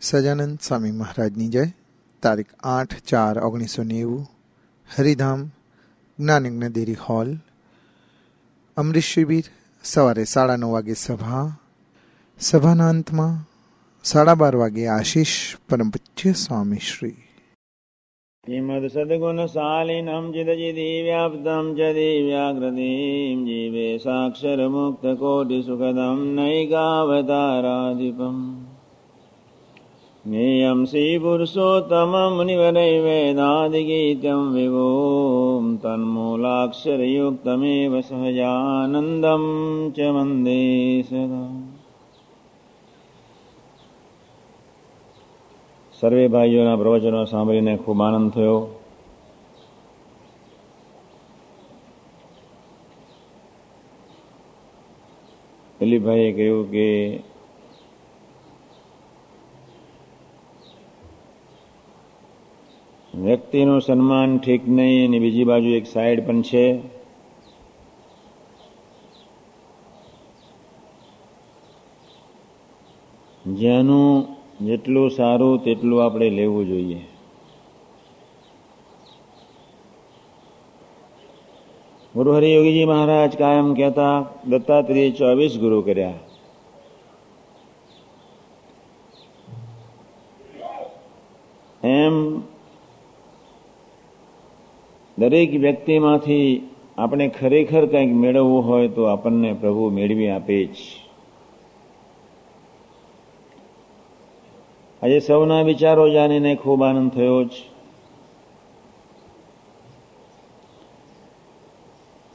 સજાનંદ સ્વામી મહારાજની જય. તારીખ આઠ ચાર ઓગણીસો નેવું, હરિધામ, જ્ઞાનયજ્ઞ દેરી હોલ અમૃત શિબિર, સવારે સાડા નવ વાગે સભા, સભાના અંતમાં સાડા બાર વાગે આશીષ પરમ પૂજ્ય સ્વામી શ્રી. શ્રીમદ સદગુણ શાલિનમ ચિદચિદી વ્યાપ્તમ ચ દિવ્યાકૃતિમ જીવે સાક્ષર મુક્ત કોટિ સુખદમ નૈકાવતારાધિપમ. જ્ઞેયમ શ્રી પુરુષોત્તમ મુનિવરૈ વેદાદિગીત્યમ વિભૂમ તન્મૂલાક્ષરયુક્તમેવ સહજાનંદમ ચ વંદે સદા સર્વે ભાઈઓના પ્રવચનો સાંભળીને ખૂબ આનંદ થયો દિલીપભાઈએ કહ્યું કે વ્યક્તિનું સન્માન ઠીક નહીં અને બીજી બાજુ એક સાઈડ પણ છે. જેનું જેટલું સારું તેટલું આપણે લેવું જોઈએ. ગુરુ હરિયોગીજી મહારાજ કાયમ કહેતા, દત્તાત્રેય ચોવીસ ગુરુ કર્યા. દરેક વ્યક્તિમાંથી આપણે ખરેખર કંઈક મેળવવું હોય તો આપણને પ્રભુ મેળવી આપે જ. આજે સૌના વિચારો જાણીને ખૂબ આનંદ થયો છે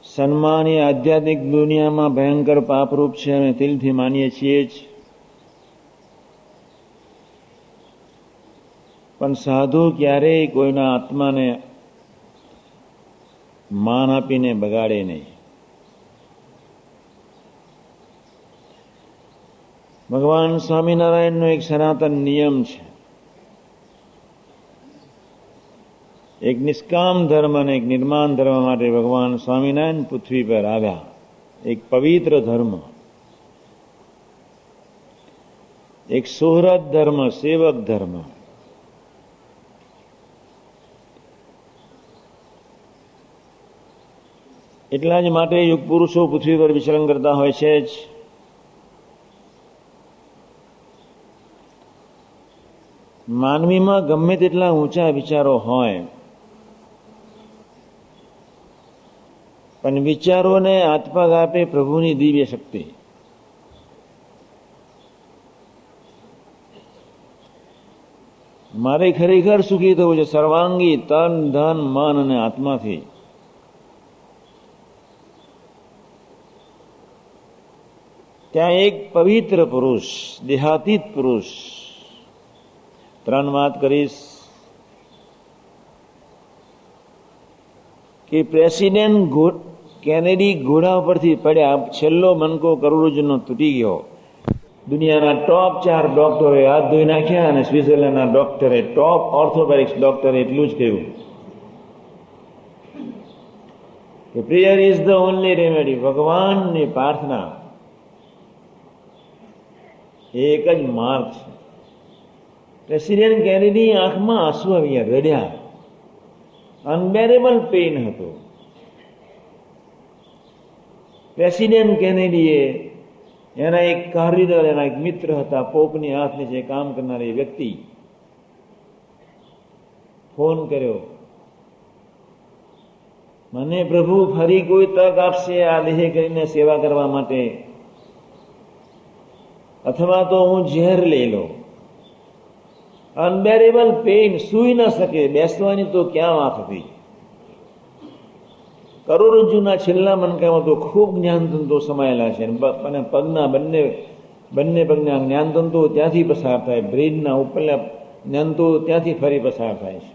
સન્માન એ આધ્યાત્મિક દુનિયામાં ભયંકર પાપરૂપ છે અને દિલથી માનીએ છીએ જ. પણ સાધુ ક્યારેય કોઈના આત્માને માન આપીને બગાડે નહીં. ભગવાન સ્વામિનારાયણનો એક સનાતન નિયમ છે. એક નિષ્કામ ધર્મ અને એક નિર્માણ ધર્મ માટે ભગવાન સ્વામિનારાયણ પૃથ્વી પર આવ્યા. એક પવિત્ર ધર્મ. એક સુહૃદ ધર્મ, સેવક ધર્મ. એટલા જ માટે યુગ પુરુષો પૃથ્વી પર વિચરણ કરતા હોય છે જ. માનવીમાં ગમે તેટલા ઊંચા વિચારો હોય, પણ વિચારોને આત્મા આપે પ્રભુની દિવ્ય શક્તિ. મારે ખરેખર સુખી થવું છે. સર્વાંગી તન, ધન, મન અને આત્માથી. ત્યાં એક પવિત્ર પુરુષ, દેહાતીત પુરુષ. ત્રણ વાત કરીશ. કે પ્રેસિડેન્ટ કેનેડી ઘોડા પરથી પડ્યા, છેલ્લો મનકો કરોડરજનો તૂટી ગયો. દુનિયાના ટોપ ચાર ડોક્ટરોએ હાથ ધોઈ નાખ્યા અને સ્વિટ્ઝરલેન્ડના ડોક્ટરે ટોપ ઓર્થોપેડિક્સ ડોક્ટરે એટલું જ કહ્યું. કે prayer is the only remedy, ભગવાનની પ્રાર્થના. એક જ માર્ગ છે. પ્રેસિડેન્ટ કેનેડી આંખમાં આંસુ આવ્યા રડ્યા. અનબેરેબલ પેઇન હતો. પ્રેસિડેન્ટ કેનેડીએ એના એક કાર્યદળ, એના એક મિત્ર હતા, પોપની હાથ નીચે કામ કરનારી વ્યક્તિ, ફોન કર્યો. મને પ્રભુ, ફરી કોઈ તક આપશે આ દેહ કરીને સેવા કરવા માટે અથવા તો હું ઝેર લઈ લઉં. અનબેરેબલ પેઇન સૂઈ ન શકે, બેસવાની તો ક્યાં વાત હતી? કરોડરજ્જુના છેલ્લા મનકામાં તો ખૂબ જ્ઞાનતંતુ સમાયેલા છે અને પગના બંને બંને પગના જ્ઞાનતંતુ ત્યાંથી પસાર થાય, બ્રેનના ઉપરના જ્ઞાનતો ત્યાંથી ફરી પસાર થાય છે.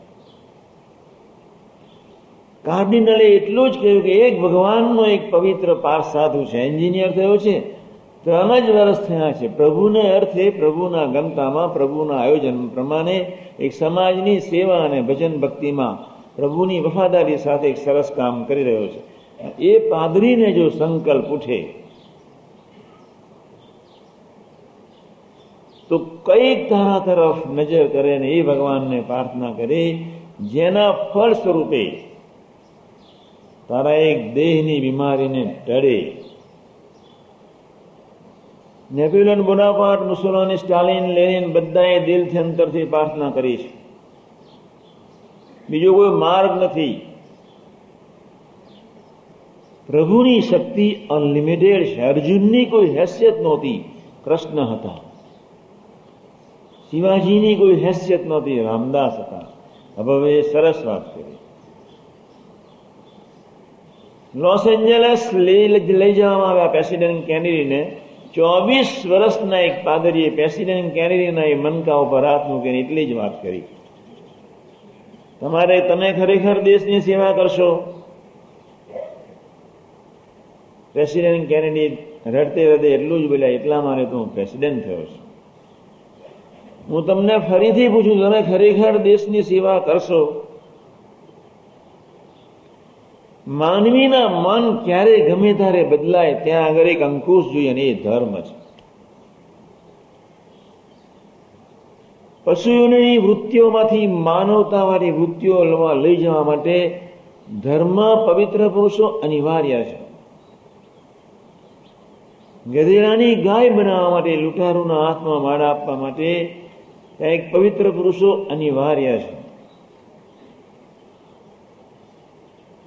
કાર્ડિનલે એટલું જ કહ્યું કે એક ભગવાનનો એક પવિત્ર પાર સાધુ છે. એન્જિનિયર થયો છે. ત્રણ જ વર્ષ થયા છે. પ્રભુને અર્થે પ્રભુના ગમતામાં, પ્રભુના આયોજન પ્રમાણે એક સમાજની સેવા અને ભજન ભક્તિમાં પ્રભુની વફાદારી સાથે એક સરસ કામ કરી રહ્યો છે. એ પાદરીને જો સંકલ્પ ઉઠે, તો કંઈક તારા તરફ નજર કરે ને એ ભગવાનને પ્રાર્થના કરે, જેના ફળ સ્વરૂપે તારા એક દેહની બીમારીને ટળે. Napoleon Bonaparte, Mussolini, Stalin, Lenin બધાએ દિલથી અંતરથી પ્રાર્થના કરી છે. બીજો કોઈ માર્ગ નથી. પ્રભુની શક્તિ અનલિમિટેડ છે. અર્જુનની કોઈ હેસિયત નહોતી. કૃષ્ણ હતા. શિવાજીની કોઈ હેસિયત નહોતી. રામદાસ હતા. હવે એ સરસ વાત કરી. લોસ એન્જલસ લઈ જવામાં આવ્યા પ્રેસિડેન્ટ કેનેડીને ચોવીસ વર્ષના એક પાદરીએ પ્રેસિડેન્ટ કેનેડીના એ મનકા ઉપર હાથ મૂકીને એટલી જ વાત કરી. તમારે તમે ખરેખર દેશની સેવા કરશો? પ્રેસિડેન્ટ કેનેડી રડતે રડતે એટલું જ બોલ્યા, એટલા મારે તો હું પ્રેસિડેન્ટ થયો છું. હું તમને ફરીથી પૂછું, તમે ખરેખર દેશની સેવા કરશો? માનવીના મન ક્યારે ગમે ત્યારે બદલાય, ત્યાં આગળ એક અંકુશ જોઈએ અને એ ધર્મ છે. પશુઓની વૃત્તિઓમાંથી માનવતાવાળી વૃત્તિઓ લઈ જવા માટે ધર્મ, પવિત્ર પુરુષો અનિવાર્ય છે. ગધેડાની ગાય બનાવવા માટે, લૂંટારૂના હાથમાં માળા આપવા માટે એક પવિત્ર પુરુષો અનિવાર્ય છે.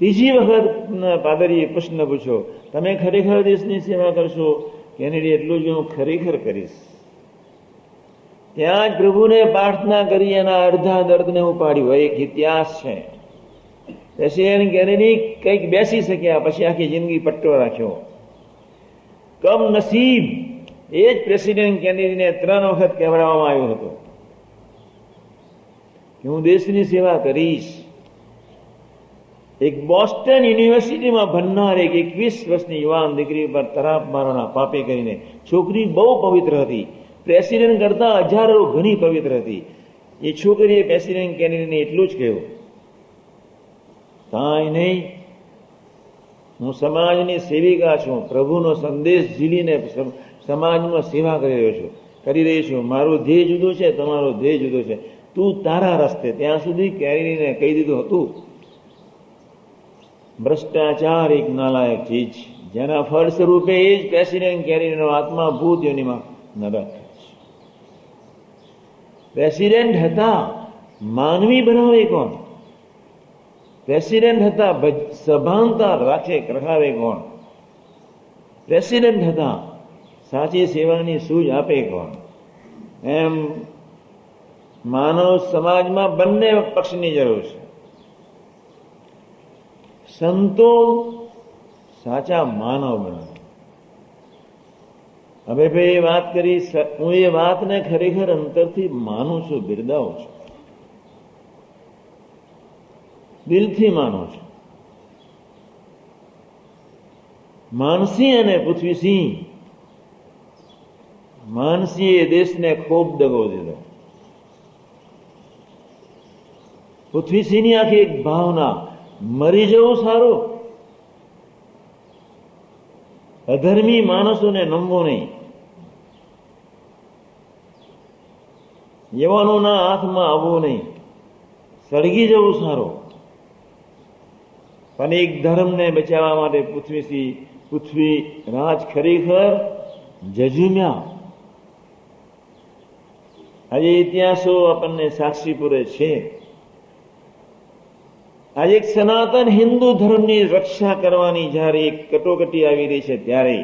ત્રીજી વખત પાદરીએ પ્રશ્ન પૂછ્યો, તમે ખરેખર દેશની સેવા કરશો? કેનેડી એટલું જ હું ખરેખર કરીશ. ત્યાં જ પ્રભુને પ્રાર્થના કરી એના અડધા દર્દને ઉપાડ્યું. એક ઇતિહાસ છે. પ્રેસિડેન્ટ કેનેડી કંઈક બેસી શક્યા, પછી આખી જિંદગી પટ્ટો રાખ્યો. કમ નસીબ એ જ પ્રેસિડેન્ટ કેનેડીને ત્રણ વખત કહેવડાવવામાં આવ્યો હતો હું દેશની સેવા કરીશ. એક બોસ્ટન યુનિવર્સિટીમાં ભણનાર એક એકવીસ વર્ષની યુવાન દીકરી પર તરાપ મારવાના પાપે કરીને છોકરી બહુ પવિત્ર હતી. પ્રેસિડેન્ટ કરતા હજારો ઘણી પવિત્ર હતી. એ છોકરીએ પ્રેસિડેન્ટ કેનેડીને એટલું જ કહ્યું, કાંઈ નહીં, હું સમાજની સેવિકા છું. પ્રભુનો સંદેશ ઝીલીને સમાજમાં સેવા કરી રહ્યો છું. કરી રહી છું. મારું ધ્યેય જુદો છે, તમારો ધ્યેય જુદો છે. તું તારા રસ્તે, ત્યાં સુધી કેરીને કહી દીધું હતું. ભ્રષ્ટાચાર એક નાલાયક ચીજ જેના ફળ સ્વરૂપે એ જ પ્રેસિડેન્ટ કેરીનો આત્મા ભૂત યોનિમાં નરક પ્રેસિડેન્ટ હતા, માનવી બનાવે કોણ? પ્રેસિડેન્ટ હતા સભાનતા રાખે, રખાવે કોણ? પ્રેસિડેન્ટ હતા, સાચી સેવાની સૂઝ આપે કોણ? એમ માનવ સમાજમાં બંને પક્ષની જરૂર છે. સંતો સાચા માનવ બનાવે હવે ભાઈ એ વાત કરી હું એ વાતને ખરેખર અંતરથી માનું છું, બિરદાવું છું. દિલથી માનું છું. માનસિંહ અને પૃથ્વીસિંહ માનસિંહે દેશને ખૂબ દગો દીધો. પૃથ્વીસિંહની આખી એક ભાવના મરી જવું સારું. અધર્મી માણસોને નમવો નહીં. યુવાનોના હાથમાં આવવું નહીં. સળગી જવું સારું. પણ એક ધર્મને બચાવવા માટે પૃથ્વીથી પૃથ્વી રાજ ખરેખર જજુમ્યા. આજે ઇતિહાસો આપણને સાક્ષી પૂરે છે. આજે એક સનાતન હિન્દુ ધર્મની રક્ષા કરવાની જ્યારે એક કટોકટી આવી રહી છે ત્યારે,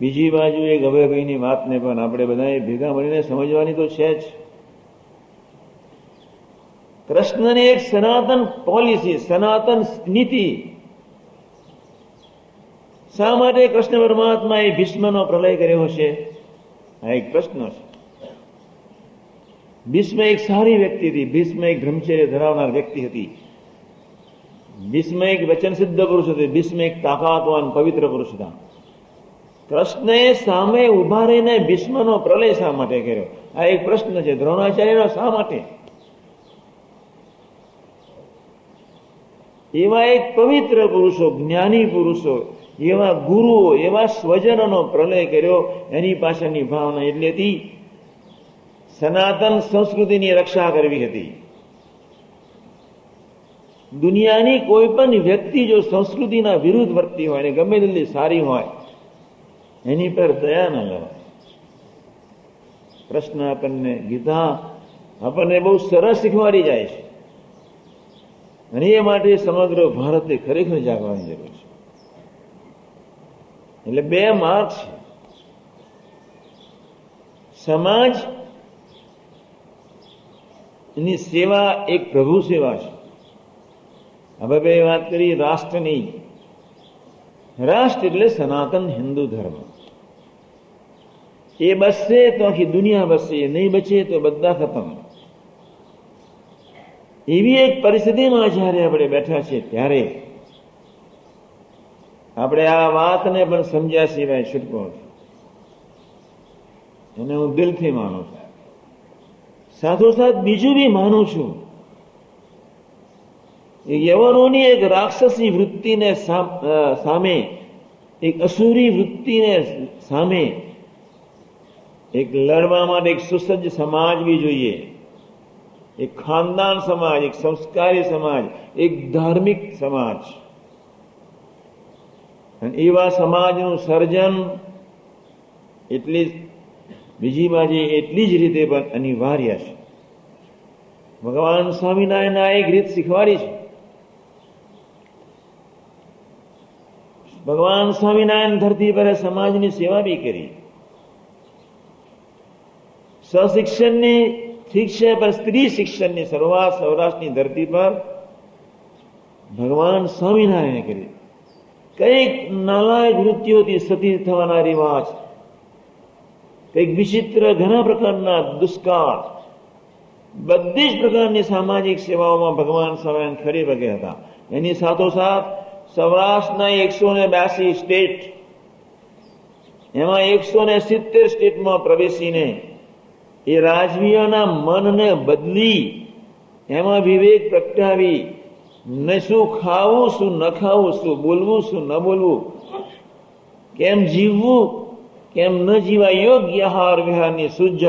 બીજી બાજુ એ અભયભાઈની વાતને પણ આપણે બધાએ ભેગા મળીને સમજવાની તો છે જ. કૃષ્ણની એક સનાતન પોલિસી, સનાતન નીતિ, શા માટે કૃષ્ણ પરમાત્મા એ ભીષ્મનો પ્રલય કર્યો છે આ એક પ્રશ્ન છે. ભીષ્મ એક સારી વ્યક્તિ હતી. ભીષ્મ એક બ્રહ્મચર્ય ધરાવનાર વ્યક્તિ હતી. ભીષ્મ એક વચન સિદ્ધ પુરુષ હતી. ભીષ્મ એક તાકાતવાન, પવિત્ર પુરુષ હતા. કૃષ્ણએ સામે ઊભા રહીને ભીષ્મનો પ્રલય શા માટે કર્યો? આ એક પ્રશ્ન છે. દ્રોણાચાર્યનો શા માટે? એવા એક પવિત્ર પુરુષો, જ્ઞાની પુરુષો, એવા ગુરુઓ, એવા સ્વજનનો પ્રલય કર્યો. એની પાછળની ભાવના એટલે હતી સનાતન સંસ્કૃતિની રક્ષા કરવી હતી દુનિયાની કોઈ પણ વ્યક્તિ જો સંસ્કૃતિના વિરુદ્ધ વર્તી હોય અને ગમે તેટલી સારી હોય એની પર દયા ન લેવાય પ્રશ્ન આપણને ગીતા આપણને બહુ સરસ શીખવાડી જાય છે અને એ માટે સમગ્ર ભારતે ખરેખર જાગવાની જરૂર છે એટલે બે માર્ગ છે સમાજ ની સેવા એક પ્રભુ સેવા છે. હવે બે વાત કરી રાષ્ટ્રની. રાષ્ટ્ર એટલે સનાતન હિન્દુ ધર્મ. એ બસશે તો આખી દુનિયા બસશે નહીં બચે તો બધા ખતમ. એવી એક પરિસ્થિતિમાં જ્યારે આપણે બેઠા છીએ ત્યારે આપણે આ વાતને પણ સમજ્યા સિવાય છૂટકો એને હું દિલથી માનું છું. સાથોસાથ બીજું બી માનું છું. યવનોની એક રાક્ષસી વૃત્તિને સામે, એક અસુરી વૃત્તિને સામે એક લડવા માટે એક સુસજ્જ સમાજ બી જોઈએ. એક ખાનદાન સમાજ, એક સંસ્કારી સમાજ, એક ધાર્મિક સમાજ. અને એવા સમાજનું સર્જન એટલી બીજી બાજુ એટલી જ રીતે પણ અનિવાર્ય છે. ભગવાન સ્વામિનારાયણ એક રીત શીખવાડી છે. ભગવાન સ્વામિનારાયણ ધરતી પર સમાજની સેવા બી કરી. સશિક્ષણની ઠીક છે, પણ સ્ત્રી શિક્ષણની શરૂઆત સૌરાષ્ટ્રની ધરતી પર ભગવાન સ્વામિનારાયણે કરી. કંઈક નાલાયક વૃત્તિઓથી સતી થવાના રિવાજ. કંઈક વિચિત્ર ઘણા પ્રકારના દુષ્કાળ, બધી જ પ્રકારની સામાજિક સેવાઓમાં ભગવાન સ્વામિનારાયણ ખરી વગે હતા. એની સાથોસાથ સૌરાષ્ટ્રના એકસો ને બ્યાસી સ્ટેટ, એમાં એકસો ને સિત્તેર સ્ટેટમાં પ્રવેશીને એ રાજવીઓના મનને બદલી, એમાં વિવેક પ્રગટાવી, ને શું ખાવું, શું ન ખાવું, શું બોલવું, શું ન બોલવું, કેમ જીવવું કેમ ન જીવા યોગ્ય આહાર વિહારની સૂઝ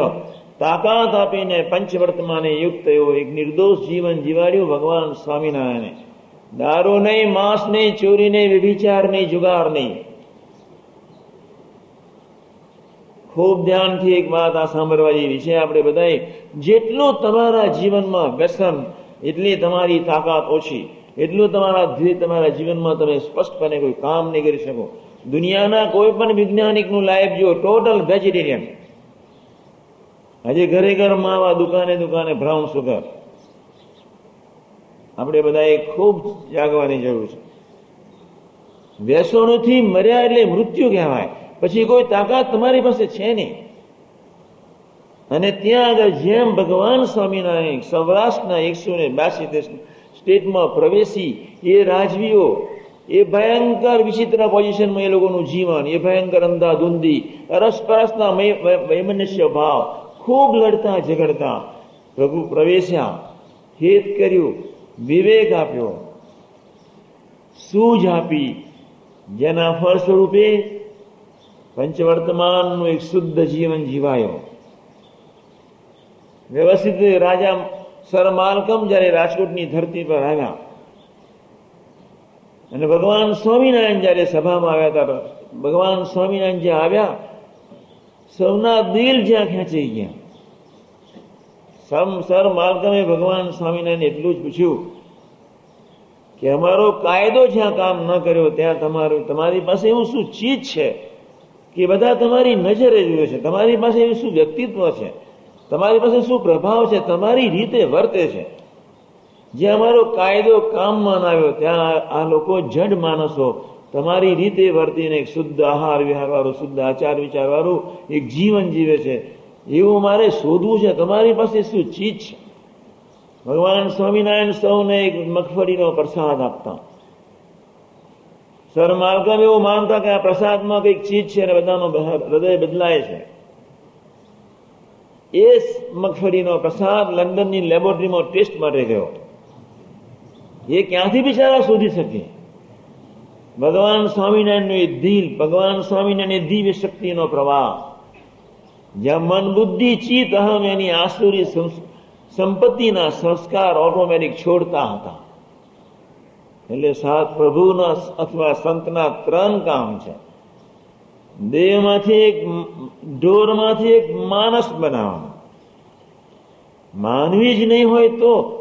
તાકાત આપીને પંચવર્તમાને યુક્ત એવો એક નિર્દોષ જીવન જીવાડ્યું ભગવાન સ્વામિનારાયણે. દારૂ નહીં, માંસ નહીં, ચોરી નહીં, વ્યભિચાર નહીં, જુગાર નહીં. ખૂબ ધ્યાનથી એક વાત આ સાંભળવા જેવી છે આપણે બધાએ. જેટલું તમારા જીવનમાં વ્યસન, એટલી તમારી તાકાત ઓછી. એટલું તમારા તમારા જીવનમાં તમે સ્પષ્ટપણે કોઈ કામ નહીં કરી શકો. દુનિયાના કોઈ પણ વૈજ્ઞાનિકનું લાઈફ જો ટોટલ વેજીટેરિયન હજી ઘરે ઘર માવા, દુકાને દુકાને બ્રાઉન સુગર આપણે બધાએ ખૂબ જાગવાની જરૂર છે. વ્યસનોથી મર્યા એટલે મૃત્યુ કહેવાય. પછી કોઈ તાકાત તમારી પાસે છે નહીં. અને ત્યાં આગળ જેમ ભગવાન સ્વામિનારાયણ સૌરાષ્ટ્રના એકસો ને બાસી સ્ટેટમાં પ્રવેશી, એ રાજવીઓ એ ભયંકર વિચિત્ર પોઝિશનમાં એ લોકોનું જીવન, એ ભયંકર અંધાધૂંધી, અરસપરસના વૈમનસ્ય ભાવ ખૂબ લડતા, ઝઘડતા. પ્રભુ પ્રવેશ્યા. હેત કર્યું, વિવેક આપ્યો. સૂઝ આપી. જેના ફળ સ્વરૂપે પંચવર્તમાનનું એક શુદ્ધ જીવન જીવાયો. વ્યવસ્થિત રાજા સર માલકમ જ્યારે રાજકોટની ધરતી પર આવ્યા. અને ભગવાન સ્વામિનારાયણ જયારે સભામાં આવ્યા હતા, ભગવાન સ્વામિનારાયણ જ્યાં આવ્યા, સૌના દિલ જ્યાં ખેંચી ગયા. સમ સર માર્ગમે ભગવાન સ્વામિનારાયણ એટલું જ પૂછ્યું કે અમારો કાયદો જ્યાં કામ ન કર્યો, ત્યાં તમારું, તમારી પાસે એવું શું ચીજ છે કે બધા તમારી નજરે જોયે છે? તમારી પાસે એવું શું વ્યક્તિત્વ છે? તમારી પાસે શું પ્રભાવ છે? તમારી રીતે વર્તે છે? જે અમારો કાયદો કામમાં આવ્યો, ત્યાં આ લોકો જડ માણસો. તમારી રીતે વર્તીને એક શુદ્ધ આહાર વિહાર વાળું શુદ્ધ આચાર વિચાર વાળું એક જીવન જીવે છે. એવું મારે શોધવું છે. તમારી પાસે શું ચીજ છે? ભગવાન સ્વામિનારાયણ સૌને એક મગફળીનો પ્રસાદ આપતા. સર માલકમ એવું માનતા કે આ પ્રસાદમાં કંઈક ચીજ છે અને બધાનો હૃદય બદલાય છે. એ મગફળીનો પ્રસાદ લંડનની લેબોરેટરીમાં ટેસ્ટ માટે ગયો. એ ક્યાંથી બિચારા શોધી શકે? ભગવાન સ્વામિનારાયણનો એ દિલ, ભગવાન સ્વામિનારાયણ દિવ્ય શક્તિનો પ્રવાહ. જ્યાં મન બુદ્ધિ ચિત્ત અહમ એની આસુરી સંપત્તિના સંસ્કાર ઓટોમેટિક છોડતા હતા. એટલે સાત પ્રભુના અથવા સંતના ત્રણ કામ છે. દેહમાંથી એક ઢોરમાંથી એક માણસ બનાવવાનો. માનવી જ નહીં હોય તો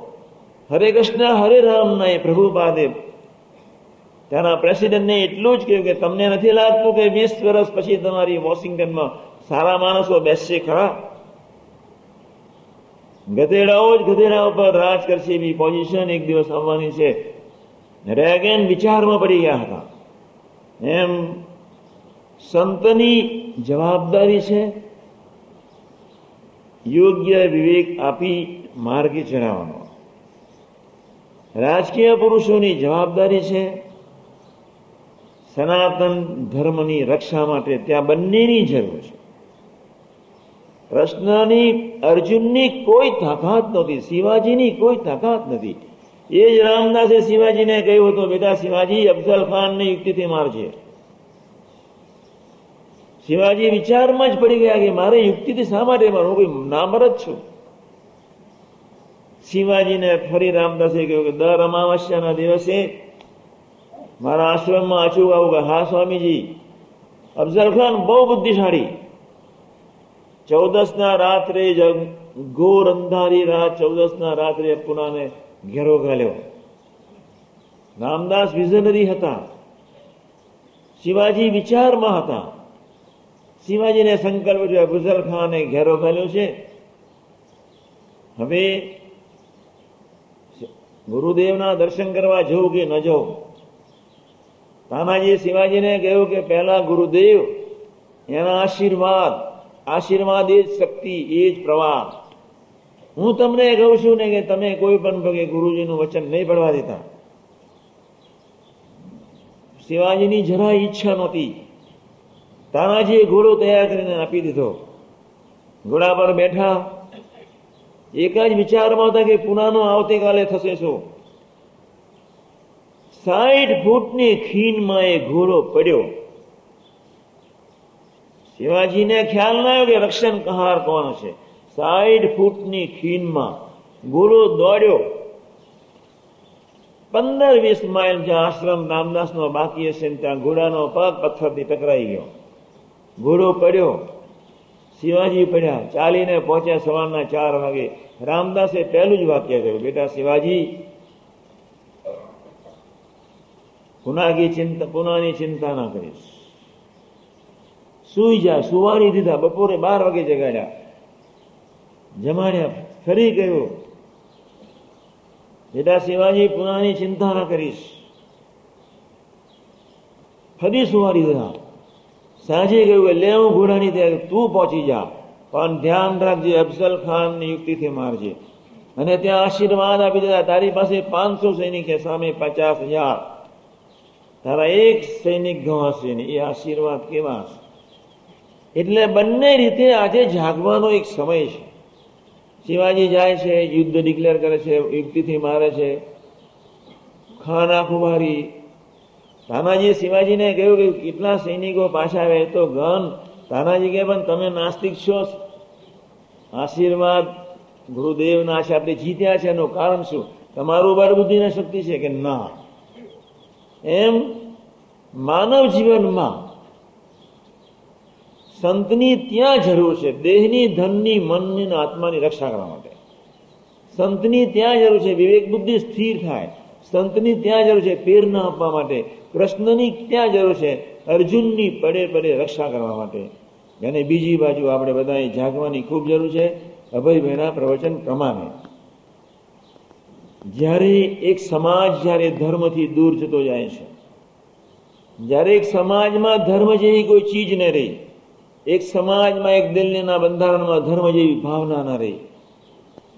હરે કૃષ્ણ, હરે રામ ના એ પ્રભુપાદે. ત્યાંના પ્રેસિડેન્ટને એટલું જ કહ્યું કે તમને નથી લાગતું કે વીસ વર્ષ પછી તમારી વોશિંગ્ટનમાં સારા માણસો બેસશે ખરા? ગધેડાઓ જ ગધેડા ઉપર રાજ કરશે એવી પોઝિશન એક દિવસ આવવાની છે. રેગેન વિચારમાં પડી ગયા હતા. એમ સંતની જવાબદારી છે યોગ્ય વિવેક આપી માર્ગે ચડાવવાનો. રાજકીય પુરુષોની જવાબદારી છે સનાતન ધર્મની રક્ષા માટે ત્યાં બંનેની જરૂર છે. કૃષ્ણની, અર્જુનની કોઈ તાકાત નહોતી, શિવાજીની કોઈ તાકાત નથી એ જ રામદાસે શિવાજીને કહ્યું હતું, બેટા, શિવાજી અફઝલ ખાનને યુક્તિથી મારજે. શિવાજી વિચારમાં જ પડી ગયા કે મારે યુક્તિથી શા માટે મારું કોઈ નામર જ છું. શિવાજીને ફરી રામદાસે કહ્યું કે દર અમાવસ્યાના દિવસે મારા આશ્રમમાં અચૂક આવું કે, હા, સ્વામીજી, અફઝલ ખાન બહુ બુદ્ધિશાળી. ચૌદસના રાત્રે ઘોર અંધારી રાત ચૌદસના રાત્રે પુનાને ઘેરો ઘાલ્યો રામદાસ વિઝનરી હતા. શિવાજી વિચારમાં હતા. શિવાજીને સંકલ્પ છે, અફઝલ ખાને ઘેરો ઘાલ્યો છે. હવે ગુરુદેવના દર્શન કરવા જવું કે ન જવું? તાનાજી શિવાજીને કહ્યું કે પહેલા ગુરુદેવ, એના આશીર્વાદ આશીર્વાદ એ જ શક્તિ, એ જ પ્રવાહ. હું તમને કહું છું ને કે તમે કોઈ પણ ભગે ગુરુજીનું વચન નહીં પડવા દેતા. શિવાજીની જરા ઈચ્છા નહોતી. તાનાજીએ ઘોડો તૈયાર કરીને આપી દીધો. ઘોડા પર બેઠા એક જ વિચારમાં હતા કે પુનાનો આવતીકાલે થશે શું? સાઠ ફૂટની ખીનમાં એ ઘોડો પડ્યો. શિવાજીને ખ્યાલ ના આવ્યો કે રક્ષણ કહાર કોણ છે સાઠ ફૂટની ખીનમાં ઘોડો દોડ્યો. પંદર વીસ માઇલ જ્યાં આશ્રમ રામદાસ નો બાકી હશે ત્યાં ઘોડાનો પગ પથ્થરથી ટકરાઈ ગયો. ઘોડો પડ્યો. શિવાજી પડ્યા ચાલીને પહોંચ્યા સવારના ચાર વાગે. રામદાસે પહેલું જ વાક્ય કહ્યું, બેટા શિવાજી, પુનાગી ચિંતા, પુનાની ચિંતા ના કરીશ. સુઈ જા, સુવારી દીધા, બપોરે બાર વાગે જગાડ્યા. જમાડ્યા, ફરી ગયો બેટા શિવાજી, પુનાની ચિંતા ના કરીશ. ફરી સુવારી દીધા. સાંજે કહ્યું કે લે હું ઘોડાની તૈયારી તું પહોંચી જા. પણ ધ્યાન રાખજે, અફઝલ ખાનની યુક્તિથી મારજે. અને ત્યાં આશીર્વાદ આપી દીધા તારી પાસે પાંચસો સૈનિક છે, સામે પચાસ હજાર. તારા એક સૈનિક ગવાશે ને એ આશીર્વાદ કેવા એટલે બંને રીતે આજે જાગવાનો એક સમય છે. શિવાજી જાય છે, યુદ્ધ ડિક્લેર કરે છે, યુક્તિથી મારે છે. ખાના ખુમારી તાનાજી શિવાજીને કહ્યું કે કેટલા સૈનિકો પાછા આવે તો તાનાજી કહે, પણ તમે નાસ્તિક છો આશીર્વાદ ગુરુદેવના છે આપણે જીત્યા છે. એનું કારણ શું? તમારું બળ બુદ્ધિની શક્તિ છે કે ના? એમ માનવ જીવનમાં સંતની ત્યાં જરૂર છે. દેહની, ધનની, મનની આત્માની રક્ષા કરવા માટે. સંતની ત્યાં જરૂર છે. વિવેક બુદ્ધિ સ્થિર થાય. સંતની ત્યાં જરૂર છે પ્રેરણા આપવા માટે. કૃષ્ણની ત્યાં જરૂર છે? અર્જુનની પડે પડે રક્ષા કરવા માટે. અને બીજી બાજુ આપણે બધાએ જાગવાની ખૂબ જરૂર છે, અભયભાઈના પ્રવચન પ્રમાણે. જ્યારે એક સમાજ જ્યારે ધર્મથી દૂર જતો જાય છે, જ્યારે એક સમાજમાં ધર્મ જેવી કોઈ ચીજ ન રહી, એક સમાજમાં એક દિલ્હીના બંધારણમાં ધર્મ જેવી ભાવના ન રહી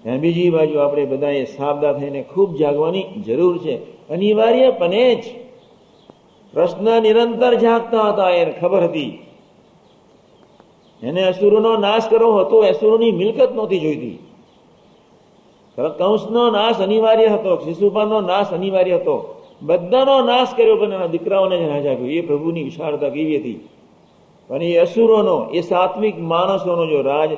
અને બીજી બાજુ આપણે બધાએ સાબદા થઈને ખૂબ જાગવાની જરૂર છે. અનિવાર્યપણે જ. પ્રશ્ન નિરંતર જાગતા હતા એને ખબર હતી. એને અસુરોનો નાશ કરવો હતો, અસુરોની મિલકત નહોતી જોઈતી. કંસનો નાશ અનિવાર્ય હતો, શિશુપાલનો નાશ અનિવાર્ય હતો. બધાનો નાશ કર્યો, પણ એના દીકરાઓને જ ના જાગ્યું એ પ્રભુની વિશાળતા કેવી હતી? પણ એ અસુરોનો, એ સાત્વિક માણસોનો જો રાજ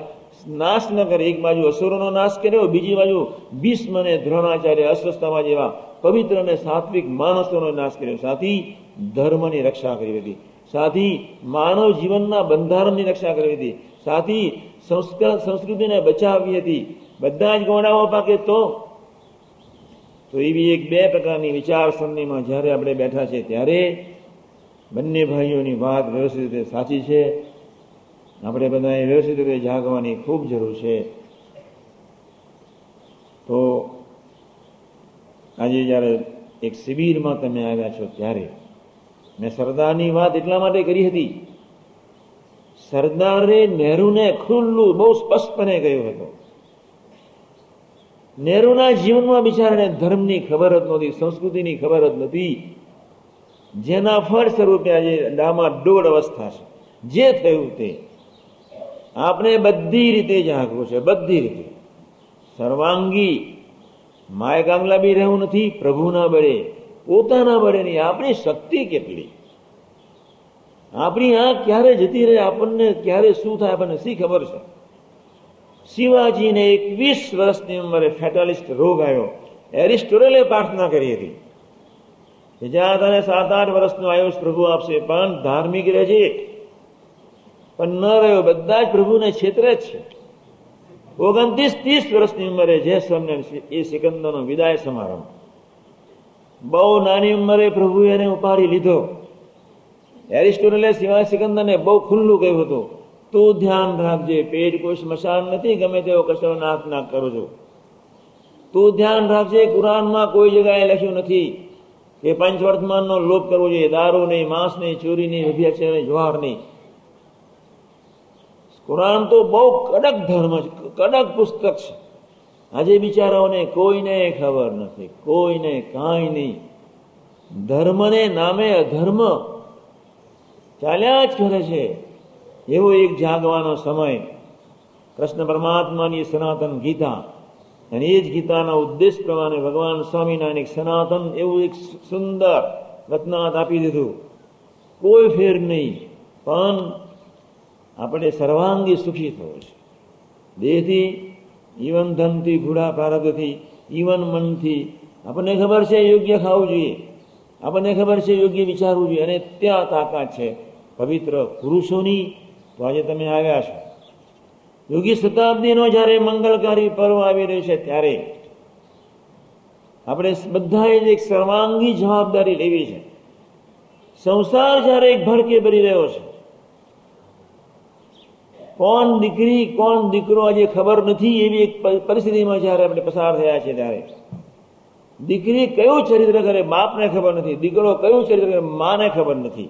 નાશ ન કરે. એક બાજુ અસુરોનો નાશ કર્યો બીજી બાજુ ભીષ્મ અને દ્રોણાચાર્ય અસ્વસ્થમાં જેવા પવિત્ર અને સાત્વિક માણસોનો નાશ કર્યો. સાથી, ધર્મની રક્ષા કરી હતી સાથી, માનવ જીવનના બંધારણની રક્ષા કરી હતી સાથી, સંસ્કાર, સંસ્કૃતિને બચાવી હતી. બધા જ ગોળાઓ પાકે તો? તો એવી એક બે પ્રકારની વિચારસરણીમાં જ્યારે આપણે બેઠા છે ત્યારે બંને ભાઈઓની વાત વ્યવસ્થિત રીતે સાચી છે. આપણે બધાએ વ્યવસ્થિત રીતે જાગવાની ખૂબ જરૂર છે. તો આજે જ્યારે એક શિબિરમાં તમે આવ્યા છો ત્યારે મેં સરદારની વાત એટલા માટે કરી હતી. સરદારે નહેરુને ખુલ્લું બહુ સ્પષ્ટપણે કહ્યું હતું. નહેરુના જીવનમાં બિચારાને ધર્મની ખબર જ નહોતી, સંસ્કૃતિની ખબર જ નથી જેના ફળ સ્વરૂપે આજે ડામાં ડોળ અવસ્થા છે. જે થયું તે આપણે બધી રીતે જાગવું છે, બધી રીતે. સર્વાંગી, માય કાંગલા બી રહેવું નથી, પ્રભુના બળે. પોતાના બળે નહીં, આપણી શક્તિ કેટલી? આપણી આંખ ક્યારે જતી રહે, આપણને ક્યારે શું થાય, આપણને શી ખબર છે? શિવાજીને એકવીસ વર્ષની ઉંમરે ફેટાલિસ્ટ રોગ આવ્યો. એરિસ્ટોરલે પ્રાર્થના કરી હતી જ્યાં તને સાત આઠ વર્ષનું આયુષ પ્રભુ આપશે, પણ ધાર્મિક રહેજે. પણ ન રહ્યો બધા જ પ્રભુને ક્ષેત્રે જ છે. ઓગણત્રીસ ત્રીસ વર્ષની ઉંમરે જે સ્વામી એ સિકંદરનો વિદાય સમારંભ. બહુ નાની ઉંમરે પ્રભુએ એને ઉપાડી લીધો. એરિસ્ટોટલે સિવાય સિકંદરને બહુ ખુલ્લું કહ્યું હતું, તું ધ્યાન રાખજે, પેટ કોઈ સ્મશાન નથી, ગમે તેવો કચરો નાક નાક કરો છો. તું ધ્યાન રાખજે, કુરાનમાં કોઈ જગ્યાએ લખ્યું નથી કે પંચવર્તમાનનો લોપ કરવો જોઈએ, દારૂ નહીં, માંસ નહીં, ચોરી નહીં, અભ્યાસ નહીં જવાહર નહીં. કુરાન તો બહુ કડક ધર્મ છે કડક પુસ્તક છે. આજે બિચારાઓને કોઈને ખબર નથી, કોઈને કાંઈ નહીં. ધર્મને નામે અધર્મ ચાલ્યા જ કરે છે. એવો એક જાગવાનો સમય. કૃષ્ણ પરમાત્માની સનાતન ગીતા. અને એ જ ગીતાના ઉદ્દેશ પ્રમાણે ભગવાન સ્વામિનારાયણ એક સનાતન એવું એક સુંદર રત્નાથ આપી દીધું. કોઈ ફેર નહીં. પણ આપણે સર્વાંગી સુખી થવું છે દેહથી જીવન ધનથી, ઘોડા પ્રારબ્ધથી જીવન મનથી, આપણને ખબર છે યોગ્ય ખાવું જોઈએ. આપણને ખબર છે યોગ્ય વિચારવું જોઈએ. અને ત્યાં તાકાત છે પવિત્ર પુરુષોની. તો આજે તમે આવ્યા છો. યોગી શતાબ્દીનો જ્યારે મંગલકારી પર્વ આવી રહ્યો છે ત્યારે આપણે બધાએ જ એક સર્વાંગી જવાબદારી લેવી છે. સંસાર જ્યારે એક ભડકે ભરી રહ્યો છે કોણ દીકરી, કોણ દીકરો આજે ખબર નથી એવી એક પરિસ્થિતિમાં જ્યારે આપણે પસાર થયા છે ત્યારે. દીકરી કયું ચરિત્ર કરે બાપને ખબર નથી, દીકરો કયું ચરિત્ર કરે માને ખબર નથી.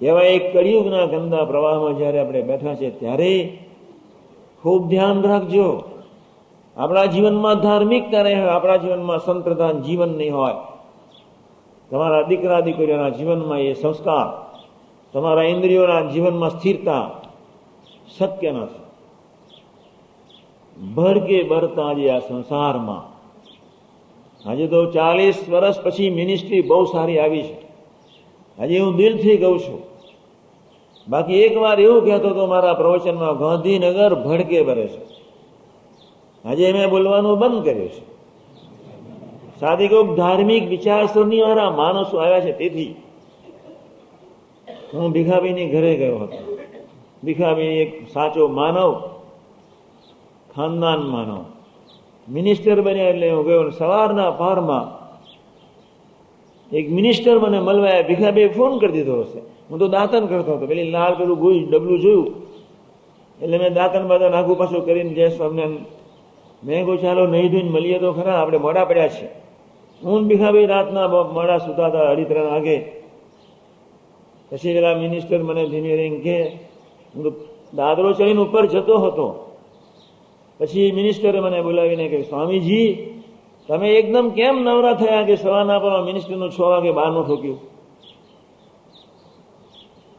એવા એક કળિયુગના ગંદા પ્રવાહમાં જ્યારે આપણે બેઠા છે ત્યારે ખૂબ ધ્યાન રાખજો. આપણા જીવનમાં ધાર્મિકતા નહીં હોય, આપણા જીવનમાં સંપ્રદાન જીવન નહીં હોય. તમારા દીકરા, દીકરીઓના જીવનમાં એ સંસ્કાર, તમારા ઇન્દ્રિયોના જીવનમાં સ્થિરતા શક્ય નથી ભડકે ભરતા જે આ સંસારમાં. આજે તો ચાલીસ વર્ષ પછી મિનિસ્ટ્રી બહુ સારી આવી છે. આજે હું દિલથી કહું છું. બાકી એક વાર એવું કહેતો હતો મારા પ્રવચનમાં, ગાંધીનગર ભડકે ભરે છે. આજે મેં બોલવાનું બંધ કર્યું છે. સાથે કહું ધાર્મિક વિચારસરણી વાળા માણસો આવ્યા છે તેથી. હું ભીખાભાઈની ઘરે ગયો હતો. ભીખાભાઈ એક સાચો માનવ, ખાનદાન માનવ. મિનિસ્ટર બન્યા એટલે હું ગયો સવારના પારમાં એક મિનિસ્ટર મને મળવા ભીખાભાઈ ફોન કરી દીધો હશે. હું તો દાંતન કરતો હતો. પેલી લાલ પેલું ગુજ, ડબલું જોયું. એટલે મેં દાંતન બાદન આઘું પાછું કરીને જય સ્વામને મેં કહું ચાલો, નહીં ધોઈને મળીએ તો ખરા, આપણે મોડા પડ્યા છે હું ભીખાભાઈ રાતના મોડા સુતા હતા, અઢી ત્રણ વાગે. પછી પેલા મિનિસ્ટર મને ધીમે રહીને કે દાદરો ચડીને ઉપર જતો હતો. પછી મિનિસ્ટરે મને બોલાવીને કે સ્વામીજી, તમે એકદમ કેમ નવરા થયા કે સવારના પર મિનિસ્ટરનું છ વાગે બહારનું ઠોક્યું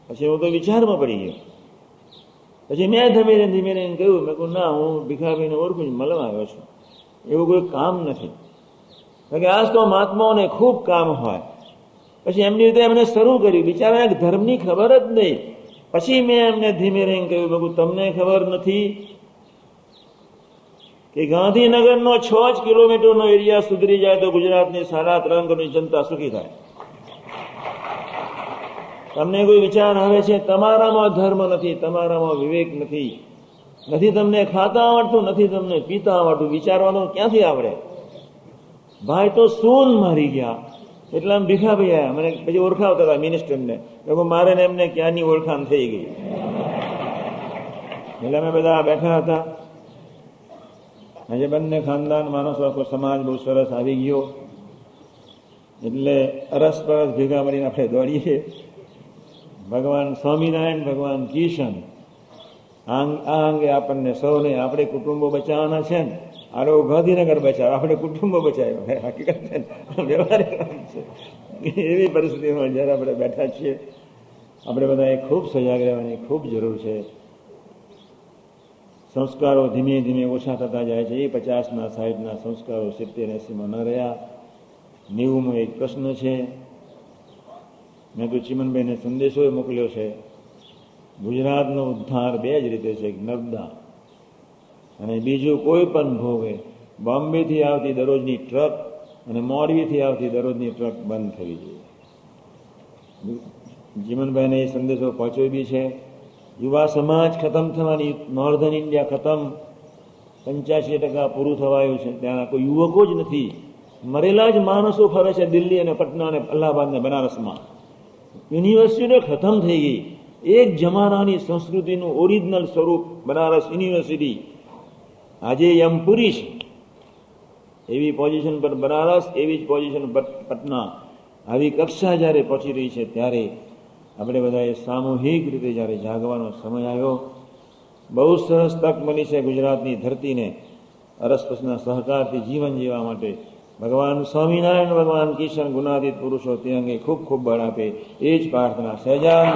પછી હું તો વિચારમાં પડી ગયો. પછી મેં ધીમે ધીમે એને કહ્યું, મેં કહું ના, હું ભીખાભાઈને ઓળખું છું મળવા આવ્યો છું. એવું કોઈ કામ નથી. કારણ કે આજ તો મહાત્માઓને ખૂબ કામ હોય. પછી એમની રીતે એમને શરૂ કર્યું. બિચારા એક ધર્મની ખબર જ નહીં. પછી મેં એમને ધીમે રહીને કહ્યું, બાબુ, તમને ખબર નથી કે ગાંધીનગરનો છ જ કિલોમીટરનો એરિયા સુધરી જાય તો ગુજરાતની સાડા ત્રણ કરોડની જનતા સુખી થાય. તમને કોઈ વિચાર આવે છે? તમારામાં ધર્મ નથી, તમારામાં વિવેક નથી. નથી તમને ખાતા આવડતું, નથી તમને પીતા આવડતું. વિચારવાનું ક્યાંથી આવડે? ભાઈ તો સૂન મારી ગયા. એટલે આમ ભીખા ભાઈ મને પછી ઓળખાવતા હતા મિનિસ્ટરને. મારે ને એમને ક્યાંની ઓળખાણ થઈ ગઈ? એટલે અમે બધા બેઠા હતા. આજે બંને ખાનદાન માણસો આખો સમાજ બહુ સરસ આવી ગયો. એટલે અરસ પરસ ભેગા મળીને આપણે દોડીએ. ભગવાન સ્વામિનારાયણ, ભગવાન કિશન, આ અંગે આપણને સૌને, આપણે કુટુંબો બચાવવાના છે ને. આરો ગાંધીનગર બચાવ્યો, આપણે કુટુંબો બચાવ્યો. હકીકત એવી પરિસ્થિતિમાં જ્યારે આપણે બેઠા છીએ, આપણે બધાએ ખૂબ સજાગ રહેવાની ખૂબ જરૂર છે. સંસ્કારો ધીમે ધીમે ઓછા થતા જાય છે. એ પચાસના, સાહીઠના સંસ્કારો સિત્તેર, એસીમાં ન રહ્યા. નેવુંમાં એક પ્રશ્ન છે. મેં તો ચિમનભાઈને સંદેશો મોકલ્યો છે. ગુજરાતનો ઉદ્ધાર બે જ રીતે છે. નર્મદા અને બીજું કોઈ પણ ભોગે, બોમ્બેથી આવતી દરરોજની ટ્રક અને મોરબીથી આવતી દરરોજની ટ્રક બંધ થવી જોઈએ. જીવનભાઈને એ સંદેશો પહોંચ્યો બી છે. યુવા સમાજ ખતમ થવાની નોર્ધન ઇન્ડિયા ખતમ, પંચ્યાસી ટકા પૂરું થવાયું છે. ત્યાં કોઈ યુવકો જ નથી. મરેલા જ માણસો ફરે છે દિલ્હી અને પટના અને અલ્હાબાદ ને બનારસમાં. યુનિવર્સિટીઓ ખતમ થઈ ગઈ. એક જમાનાની સંસ્કૃતિનું ઓરિજિનલ સ્વરૂપ બનારસ યુનિવર્સિટી આજે યમપુરી છે એવી પોઝિશન પર બનારસ, એવી જ પોઝિશન પર પટના. આવી કક્ષા જ્યારે પહોંચી રહી છે ત્યારે આપણે બધાએ સામૂહિક રીતે જ્યારે જાગવાનો સમય આવ્યો, બહુ સરસ તક મળી છે ગુજરાતની ધરતીને અરસપસના સહકારથી જીવન જીવવા માટે. ભગવાન સ્વામિનારાયણ, ભગવાન કિશન ગુનાદિત પુરુષો તે અંગે ખૂબ ખૂબ બળ આપે. એ જ પ્રાર્થના સહેજાન